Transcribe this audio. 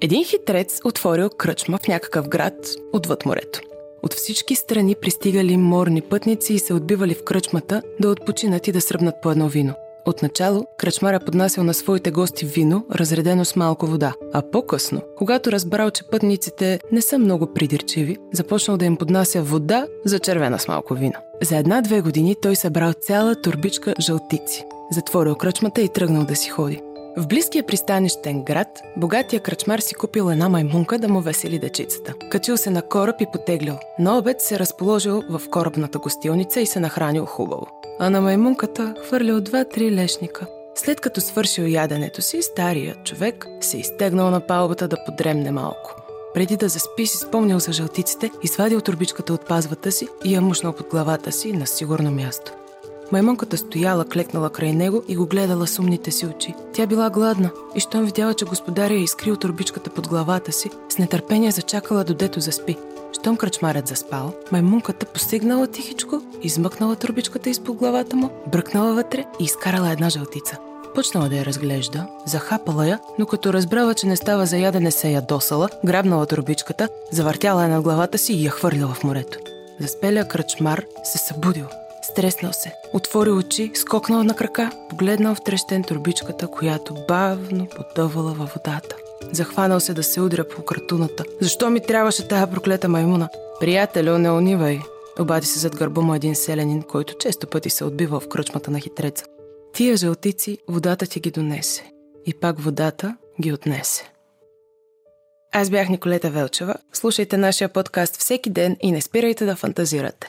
Един хитрец отворил кръчма в някакъв град отвъд морето. От всички страни пристигали морни пътници и се отбивали в кръчмата да отпочинат и да сръбнат по едно вино. Отначало кръчмаря поднасял на своите гости вино, разредено с малко вода, а по-късно, когато разбрал, че пътниците не са много придирчиви, започнал да им поднася вода за червена с малко вино. За една-две години той събрал цяла турбичка жълтици. Затворил кръчмата и тръгнал да си ходи. В близкия пристанищен град, богатия кръчмар си купил една маймунка да му весели дечицата. Качил се на кораб и потеглял. На обед се разположил в корабната гостилница и се нахранил хубаво. А на маймунката хвърлил два-три лешника. След като свършил яденето си, старият човек се изтегнал на палубата да подремне малко. Преди да заспи, си спомнил за жълтиците, извадил турбичката от пазвата си и я мушнал под главата си на сигурно място. Маймунката стояла, клекнала край него и го гледала с умните си очи. Тя била гладна и щом видяла, че господаря е изкрил турбичката под главата си, с нетърпение зачакала додето заспи. Щом кръчмарят заспал, маймунката постигнала тихичко, измъкнала турбичката изпод главата му, бръкнала вътре и изкарала една жълтица. Почнала да я разглежда, захапала я, но като разбрала, че не става за ядене, се ядосала, грабнала турбичката, завъртяла я над главата си и я хвърлила в морето. Заспелия кръчмар се събудил. Стреснал се, отворил очи, скокнал на крака, погледнал в трещен турбичката, която бавно потъвала във водата. Захванал се да се удря по кратуната. Защо ми трябваше тая проклета маймуна? Приятелю, не унивай. Обади се зад гърба му един селянин, който често пъти се отбивал в кръчмата на хитреца. Тия жълтици водата ти ги донесе. И пак водата ги отнесе. Аз бях Николета Велчева. Слушайте нашия подкаст всеки ден и не спирайте да фантазирате.